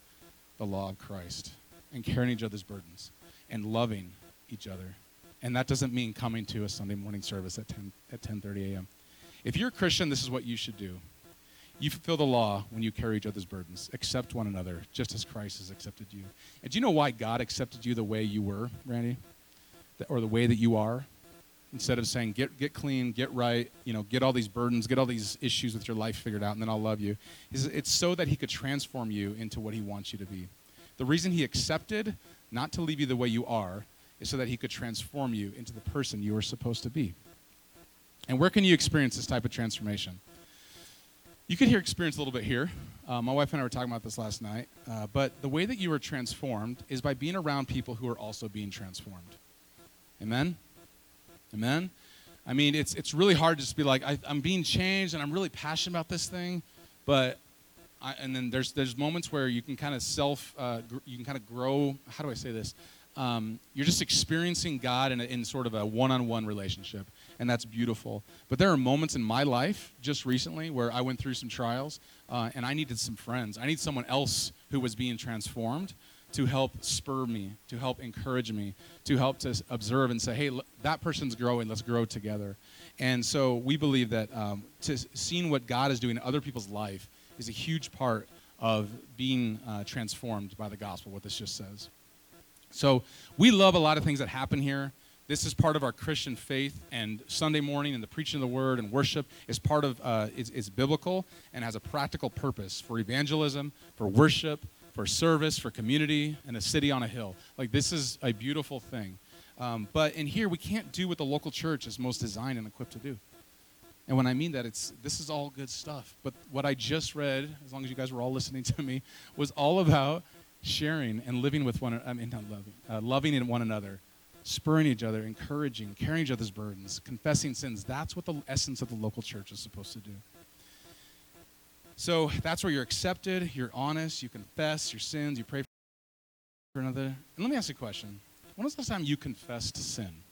the law of Christ and carrying each other's burdens and loving each other and that doesn't mean coming to a Sunday morning service at 10 at 10:30 a.m. If you're a Christian, this is what you should do. You fulfill the law when you carry each other's burdens. Accept one another, just as Christ has accepted you. And do you know why God accepted you the way you were, Randy, or the way that you are? Instead of saying, "Get get clean, get right, you know, get all these burdens, get all these issues with your life figured out, and then I'll love you," it's so that He could transform you into what He wants you to be. The reason He accepted not to leave you the way you are is so that he could transform you into the person you are supposed to be. And where can you experience this type of transformation? You could hear experience a little bit here. Uh, my wife and I were talking about this last night. Uh, but the way that you are transformed is by being around people who are also being transformed. Amen? Amen? I mean, it's, it's really hard to just be like, I, am being changed and I'm really passionate about this thing, but I, and then there's there's moments where you can kind of self uh, gr- you can kind of grow. How do I say this? um, you're just experiencing God in, a, in sort of a one-on-one relationship, and that's beautiful. But there are moments in my life just recently where I went through some trials, uh, and I needed some friends. I need someone else who was being transformed to help spur me, to help encourage me, to help to observe and say, hey, look, that person's growing. Let's grow together. And so we believe that um, to seeing what God is doing in other people's life is a huge part of being uh, transformed by the gospel. What this just says. So we love a lot of things that happen here. This is part of our Christian faith, and Sunday morning and the preaching of the word and worship is part of uh, is, is biblical and has a practical purpose for evangelism, for worship, for service, for community, and a city on a hill. Like this is a beautiful thing. Um, but in here, we can't do what the local church is most designed and equipped to do. And when I mean that, it's this is all good stuff. But what I just read, as long as you guys were all listening to me, was all about sharing and living with one I mean not loving, uh, loving in one another, spurring each other, encouraging, carrying each other's burdens, confessing sins. That's what the essence of the local church is supposed to do. So that's where you're accepted, you're honest, you confess your sins, you pray for another. And let me ask you a question. When was the last time you confessed to sin?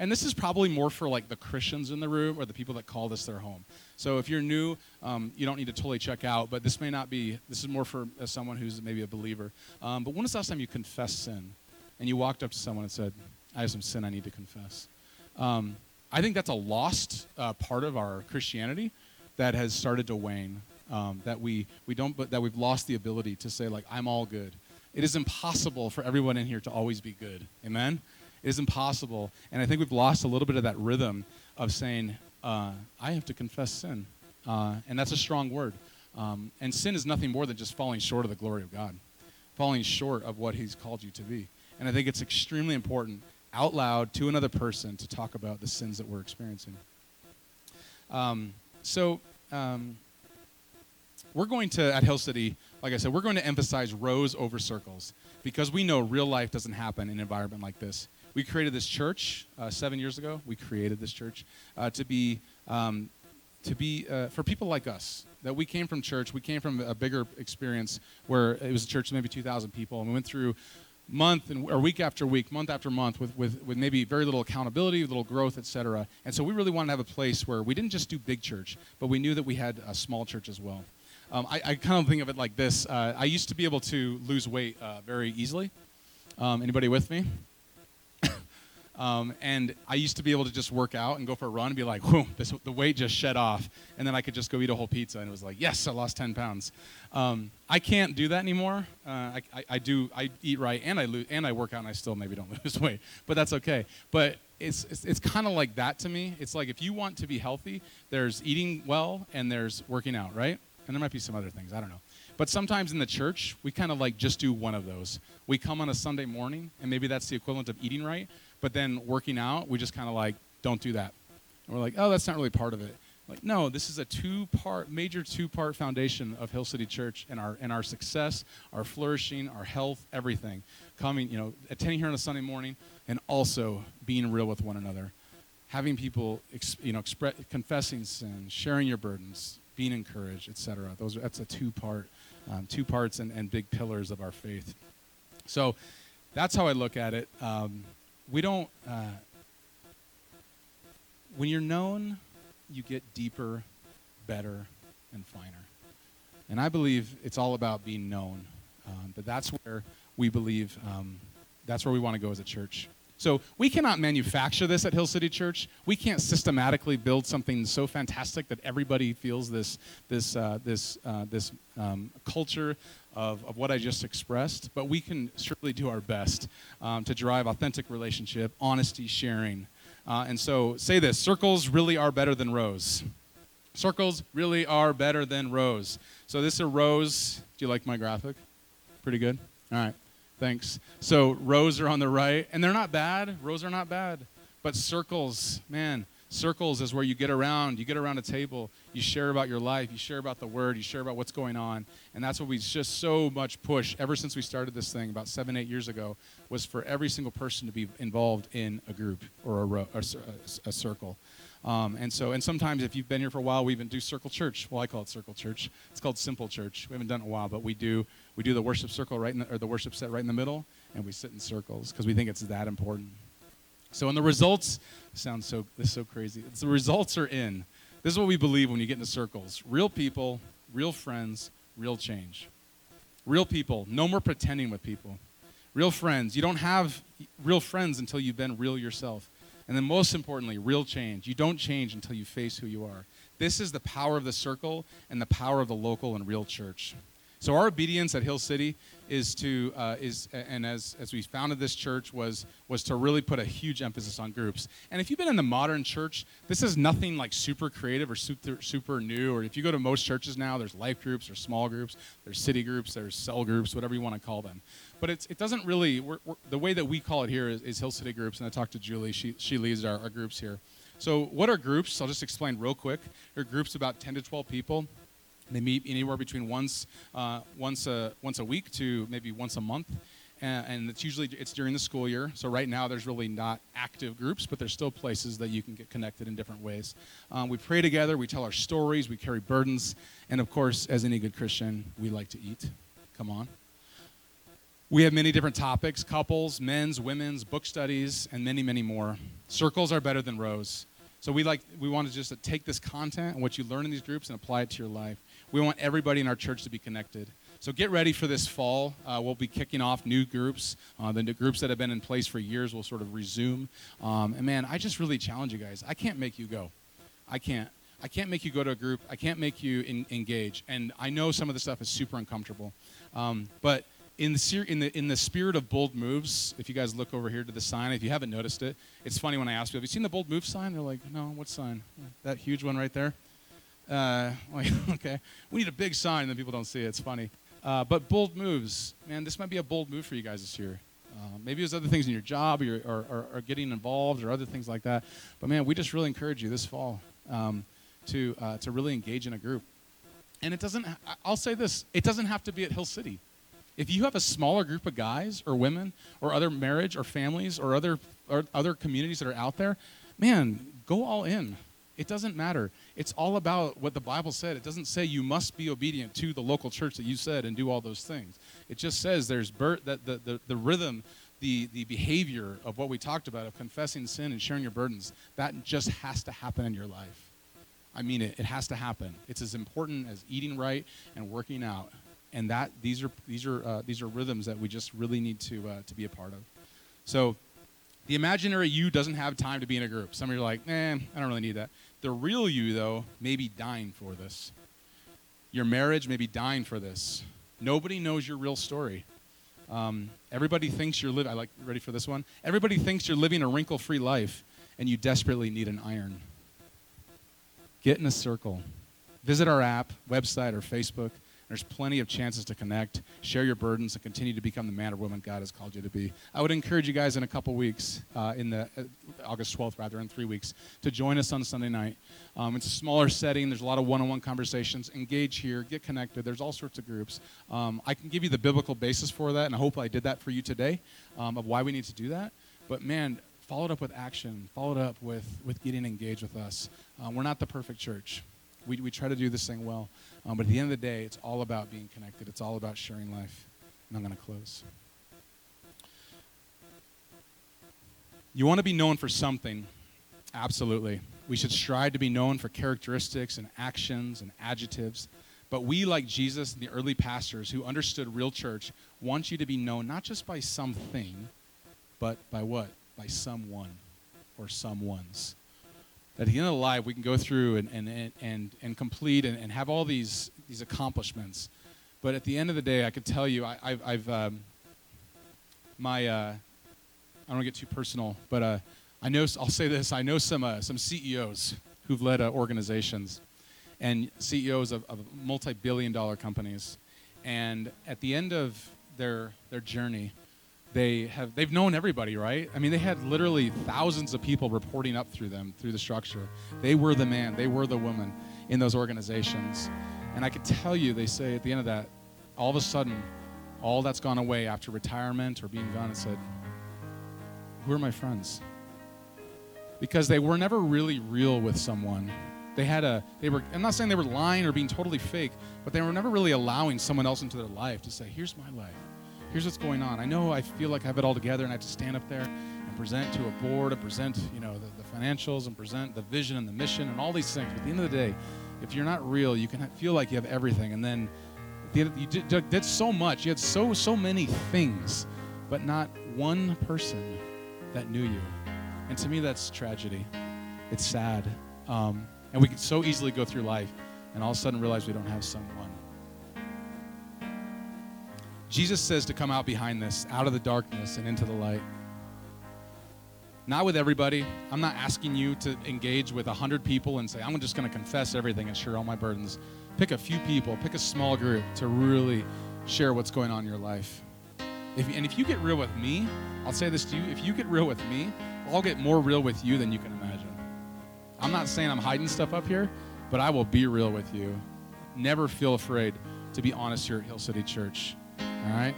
And this is probably more for like the Christians in the room or the people that call this their home. So if you're new, um, you don't need to totally check out, but this may not be, this is more for uh, someone who's maybe a believer. Um, but when was the last time you confessed sin? And you walked up to someone and said, I have some sin I need to confess. Um, I think that's a lost uh, part of our Christianity that has started to wane. Um, that we, we don't, but that we've lost the ability to say like, I'm all good. It is impossible for everyone in here to always be good. Amen? It is impossible. And I think we've lost a little bit of that rhythm of saying, uh, I have to confess sin. Uh, and that's a strong word. Um, and sin is nothing more than just falling short of the glory of God, falling short of what He's called you to be. And I think it's extremely important out loud to another person to talk about the sins that we're experiencing. Um, so um, we're going to at Hill City, like I said, we're going to emphasize rows over circles because we know real life doesn't happen in an environment like this. We created this church uh, seven years ago. We created this church uh, to be um, to be uh, for people like us that we came from church. We came from a bigger experience where it was a church of maybe 2,000 people, and we went through month and or week after week, month after month, with, with, with maybe very little accountability, little growth, etc. And so we really wanted to have a place where we didn't just do big church, but we knew that we had a small church as well. Um, I, I kind of think of it like this: uh, I used to be able to lose weight uh, very easily. Um, anybody with me? Um, and I used to be able to just work out and go for a run and be like, whoa, this, the weight just shed off. And then I could just go eat a whole pizza and it was like, yes, I lost 10 pounds. Um, I can't do that anymore. Uh, I, I, I, do, I eat right and I, lose, and I work out and I still maybe don't (laughs) lose weight, but that's okay. But it's, it's, it's kind of like that to me. It's like if you want to be healthy, there's eating well and there's working out, right? And there might be some other things, I don't know. But sometimes in the church, we kind of like just do one of those. We come on a Sunday morning, and maybe that's the equivalent of eating right, but then working out, we just kind of like, don't do that. And we're like, oh, that's not really part of it. Like, no, this is a two-part, major two-part foundation of Hill City Church and our and our success, our flourishing, our health, everything. Coming, you know, attending here on a Sunday morning, and also being real with one another, having people, you know, express, confessing sin, sharing your burdens, being encouraged, etc. Those are, that's a two-part, um, two parts and, and big pillars of our faith. So, that's how I look at it. Um, we don't. Uh, when you're known, you get deeper, better, and finer. And I believe it's all about being known. Um, but that's where we believe um, that's where we want to go as a church. So we cannot manufacture this at Hill City Church. We can't systematically build something so fantastic that everybody feels this this uh, this uh, this um, culture of, of what I just expressed. But we can certainly do our best um, to drive authentic relationship, honesty, sharing. Uh, and so say this: circles really are better than rows. Circles really are better than rows. So this is a rows. Do you like my graphic? Pretty good. All right. Thanks. So rows are on the right, and they're not bad. Rows are not bad. But circles, man, circles is where you get around. You get around a table. You share about your life. You share about the word. You share about what's going on. And that's what we just so much push ever since we started this thing about seven, eight years ago was for every single person to be involved in a group or a, row, or a, a circle. Um, and so, and sometimes if you've been here for a while, we even do Circle Church. Well, I call it Circle Church. It's called Simple Church. We haven't done it in a while, but we do. We do the worship circle right in the, or the worship set right in the middle, and we sit in circles because we think it's that important. So, and the results sound so this is so crazy. It's the results are in. This is what we believe when you get into circles: real people, real friends, real change. Real people. No more pretending with people. Real friends. You don't have real friends until you've been real yourself. And then, most importantly, real change. You don't change until you face who you are. This is the power of the circle and the power of the local and real church. So our obedience at Hill City is to uh, is and as as we founded this church was was to really put a huge emphasis on groups. And if you've been in the modern church, this is nothing like super creative or super super new. Or if you go to most churches now, there's life groups or small groups, there's city groups, there's cell groups, whatever you want to call them. But it's, it doesn't really we're, we're, the way that we call it here is, is, Hill City groups. And I talked to Julie; she she leads our, our groups here. So what are groups? I'll just explain real quick. They're groups about 10 to 12 people they meet anywhere between once, uh, once, a, once a week to maybe once a month. And, and it's usually it's during the school year. So right now there's really not active groups, but there's still places that you can get connected in different ways. Um, we pray together. We tell our stories. We carry burdens. And of course, as any good Christian, we like to eat. Come on. We have many different topics couples, men's, women's, book studies, and many, many more. Circles are better than rows. So we like we want to just take this content and what you learn in these groups and apply it to your life. We want everybody in our church to be connected. So get ready for this fall. Uh, we'll be kicking off new groups. Uh, the groups that have been in place for years will sort of resume. Um, and man, I just really challenge you guys. I can't make you go. I can't. I can't make you go to a group. I can't make you in, engage. And I know some of the stuff is super uncomfortable. Um, but in the, in, the, in the spirit of bold moves, if you guys look over here to the sign, if you haven't noticed it, it's funny when I ask people, have you seen the bold move sign? They're like, no, what sign? That huge one right there? Uh, (laughs) like, okay, we need a big sign, and then people don't see it. It's funny. Uh, but bold moves, man, this might be a bold move for you guys this year. Uh, maybe there's other things in your job or, or, or, or, getting involved or other things like that. But man, we just really encourage you this fall um, to uh, to really engage in a group. And it doesn't. I'll say this: it doesn't have to be at Hill City. If you have a smaller group of guys or women or other marriage or families or other or other communities that are out there, man, go all in. It doesn't matter. It's all about what the Bible said. It doesn't say you must be obedient to the local church that you said and do all those things. It just says there's that the, the, the rhythm, the, the behavior of what we talked about of confessing sin and sharing your burdens, that just has to happen in your life. I mean it. It has to happen. It's as important as eating right and working out. And that these are these are uh, these are rhythms that we just really need to uh, to be a part of. So, the imaginary you doesn't have time to be in a group. Some of you are like, eh, I don't really need that. The real you, though, may be dying for this. Your marriage may be dying for this. Nobody knows your real story. Um, everybody thinks you're living. I like ready for this one. Everybody thinks you're living a wrinkle-free life, and you desperately need an iron. Get in a circle. Visit our app, website, or Facebook. There's plenty of chances to connect, share your burdens, and continue to become the man or woman God has called you to be. I would encourage you guys in a couple weeks, uh, in the uh, August 12th, rather, in three weeks, to join us on Sunday night. Um, it's a smaller setting. There's a lot of one-on-one conversations. Engage here. Get connected. There's all sorts of groups. Um, I can give you the biblical basis for that, and I hope I did that for you today um, of why we need to do that. But man, follow it up with action. Follow it up with with getting engaged with us. Uh, we're not the perfect church. We, we try to do this thing well. Um, but at the end of the day, it's all about being connected. It's all about sharing life. And I'm going to close. You want to be known for something? Absolutely. We should strive to be known for characteristics and actions and adjectives. But we, like Jesus and the early pastors who understood real church, want you to be known not just by something, but by what? By someone or someone's at the end of the life we can go through and, and, and, and complete and, and have all these, these accomplishments. But at the end of the day i could tell you I, I've, I've um, my uh, i don't want to get too personal but uh, i know i'll say this i know some, uh, some ceos who've led uh, organizations and ceos of, of multi-billion dollar companies. And at the end of their, their journey they have they've known everybody right? I mean they had literally thousands of people reporting up through them through the structure. They were the man they were the woman in those organizations. And i could tell you they say at the end of that all of a sudden all that's gone away after retirement or being gone and said who are my friends? Because they were never really real with someone. They had a they were i'm not saying they were lying or being totally fake but they were never really allowing someone else into their life to say here's my life here's what's going on. I know I feel like I have it all together and I have to stand up there and present to a board and present, you know, the, the financials and present the vision and the mission and all these things. But at the end of the day, if you're not real, you can feel like you have everything. And then the you did, did so much. You had so, so many things, but not one person that knew you. And to me, that's tragedy. It's sad. Um, and we can so easily go through life and all of a sudden realize we don't have someone. Jesus says to come out behind this, out of the darkness and into the light. Not with everybody. I'm not asking you to engage with 100 people and say, I'm just going to confess everything and share all my burdens. Pick a few people, pick a small group to really share what's going on in your life. If, and if you get real with me, I'll say this to you if you get real with me, I'll get more real with you than you can imagine. I'm not saying I'm hiding stuff up here, but I will be real with you. Never feel afraid to be honest here at Hill City Church. All right?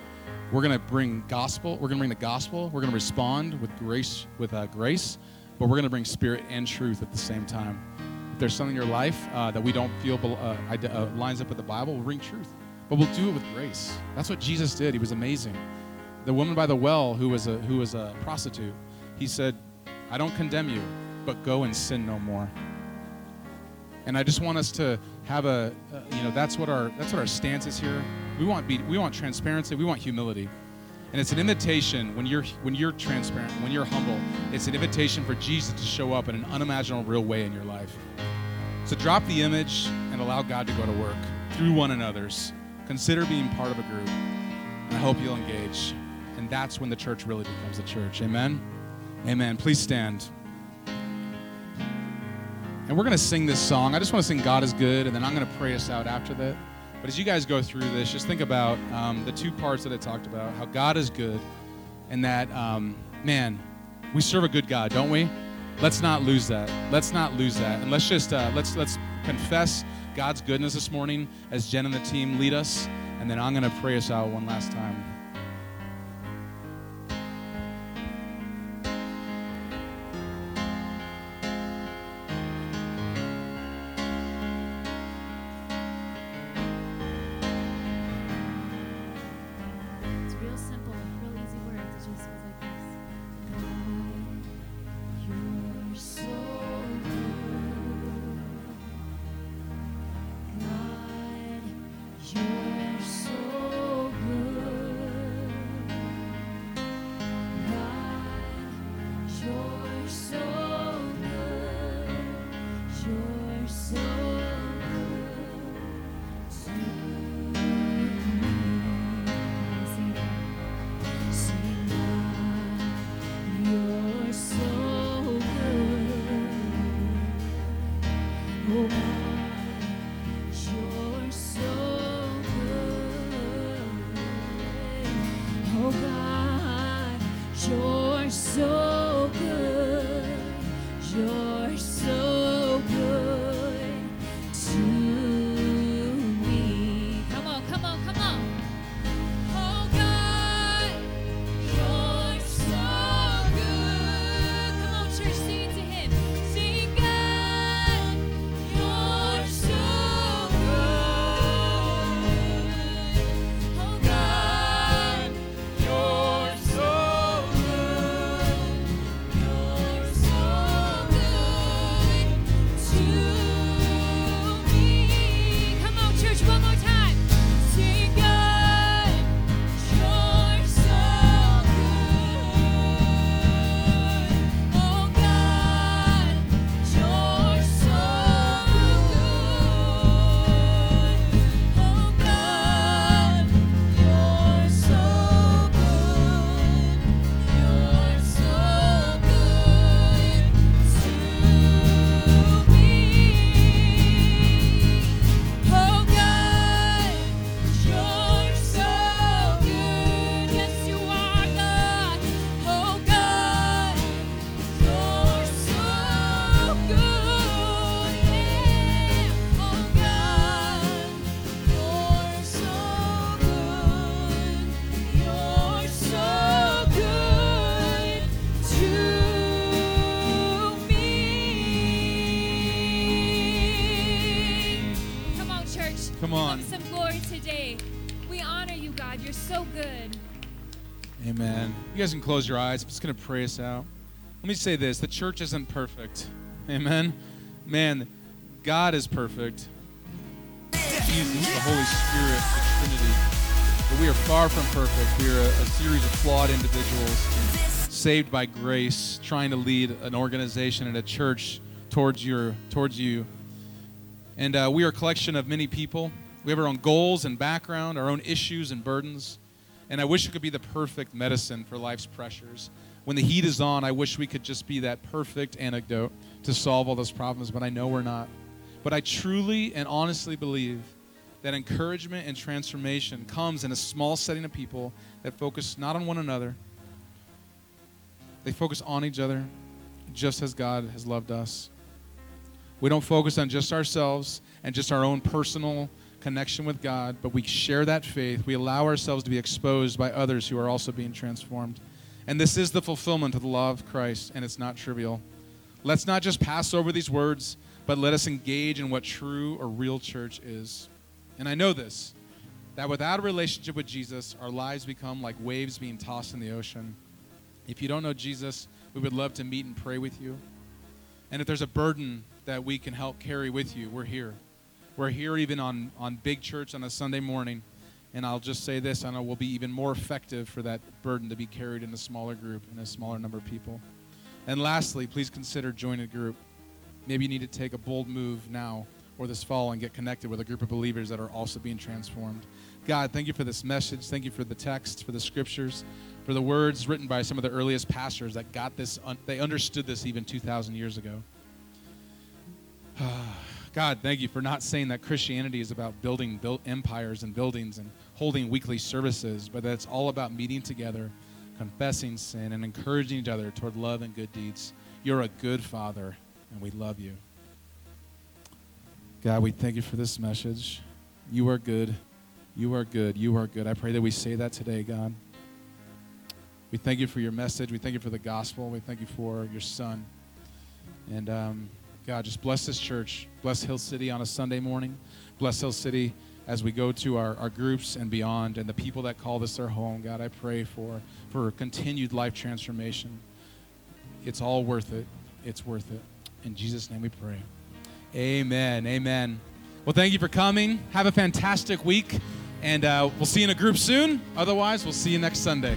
We're going to bring gospel. We're going to bring the gospel. We're going to respond with grace, with uh, grace, but we're going to bring spirit and truth at the same time. If there's something in your life uh, that we don't feel uh, uh, lines up with the Bible, we'll bring truth, but we'll do it with grace. That's what Jesus did. He was amazing. The woman by the well, who was a who was a prostitute, he said, "I don't condemn you, but go and sin no more." And I just want us to have a, uh, you know, that's what our that's what our stance is here. We want be, we want transparency. We want humility, and it's an invitation when you're when you're transparent, when you're humble. It's an invitation for Jesus to show up in an unimaginable, real way in your life. So drop the image and allow God to go to work through one another's. Consider being part of a group, and I hope you'll engage. And that's when the church really becomes a church. Amen. Amen. Please stand. And we're going to sing this song. I just want to sing God is Good, and then I'm going to pray us out after that. But as you guys go through this, just think about um, the two parts that I talked about how God is good, and that, um, man, we serve a good God, don't we? Let's not lose that. Let's not lose that. And let's just, uh, let's, let's confess God's goodness this morning as Jen and the team lead us, and then I'm going to pray us out one last time. Guys can close your eyes. I'm just going to pray us out. Let me say this the church isn't perfect. Amen. Man, God is perfect. Jesus, the Holy Spirit, the Trinity. But we are far from perfect. We are a, a series of flawed individuals saved by grace, trying to lead an organization and a church towards your towards you. And uh, we are a collection of many people. We have our own goals and background, our own issues and burdens. And I wish it could be the perfect medicine for life's pressures. When the heat is on, I wish we could just be that perfect antidote to solve all those problems, but I know we're not. But I truly and honestly believe that encouragement and transformation comes in a small setting of people that focus not on one another, they focus on each other, just as God has loved us. We don't focus on just ourselves and just our own personal connection with God, but we share that faith. We allow ourselves to be exposed by others who are also being transformed. And this is the fulfillment of the law of Christ, and it's not trivial. Let's not just pass over these words, but let us engage in what true or real church is. And I know this that without a relationship with Jesus, our lives become like waves being tossed in the ocean. If you don't know Jesus, we would love to meet and pray with you. And if there's a burden that we can help carry with you, we're here. We're here even on, on big church on a Sunday morning. And I'll just say this I know we'll be even more effective for that burden to be carried in a smaller group and a smaller number of people. And lastly, please consider joining a group. Maybe you need to take a bold move now or this fall and get connected with a group of believers that are also being transformed. God, thank you for this message. Thank you for the text, for the scriptures, for the words written by some of the earliest pastors that got this, un- they understood this even 2,000 years ago. (sighs) God, thank you for not saying that Christianity is about building built empires and buildings and holding weekly services, but that it's all about meeting together, confessing sin, and encouraging each other toward love and good deeds. You're a good father, and we love you. God, we thank you for this message. You are good. You are good. You are good. I pray that we say that today, God. We thank you for your message. We thank you for the gospel. We thank you for your son. And um, God, just bless this church. Bless Hill City on a Sunday morning. Bless Hill City as we go to our, our groups and beyond and the people that call this their home. God, I pray for, for continued life transformation. It's all worth it. It's worth it. In Jesus' name we pray. Amen. Amen. Well, thank you for coming. Have a fantastic week. And uh, we'll see you in a group soon. Otherwise, we'll see you next Sunday.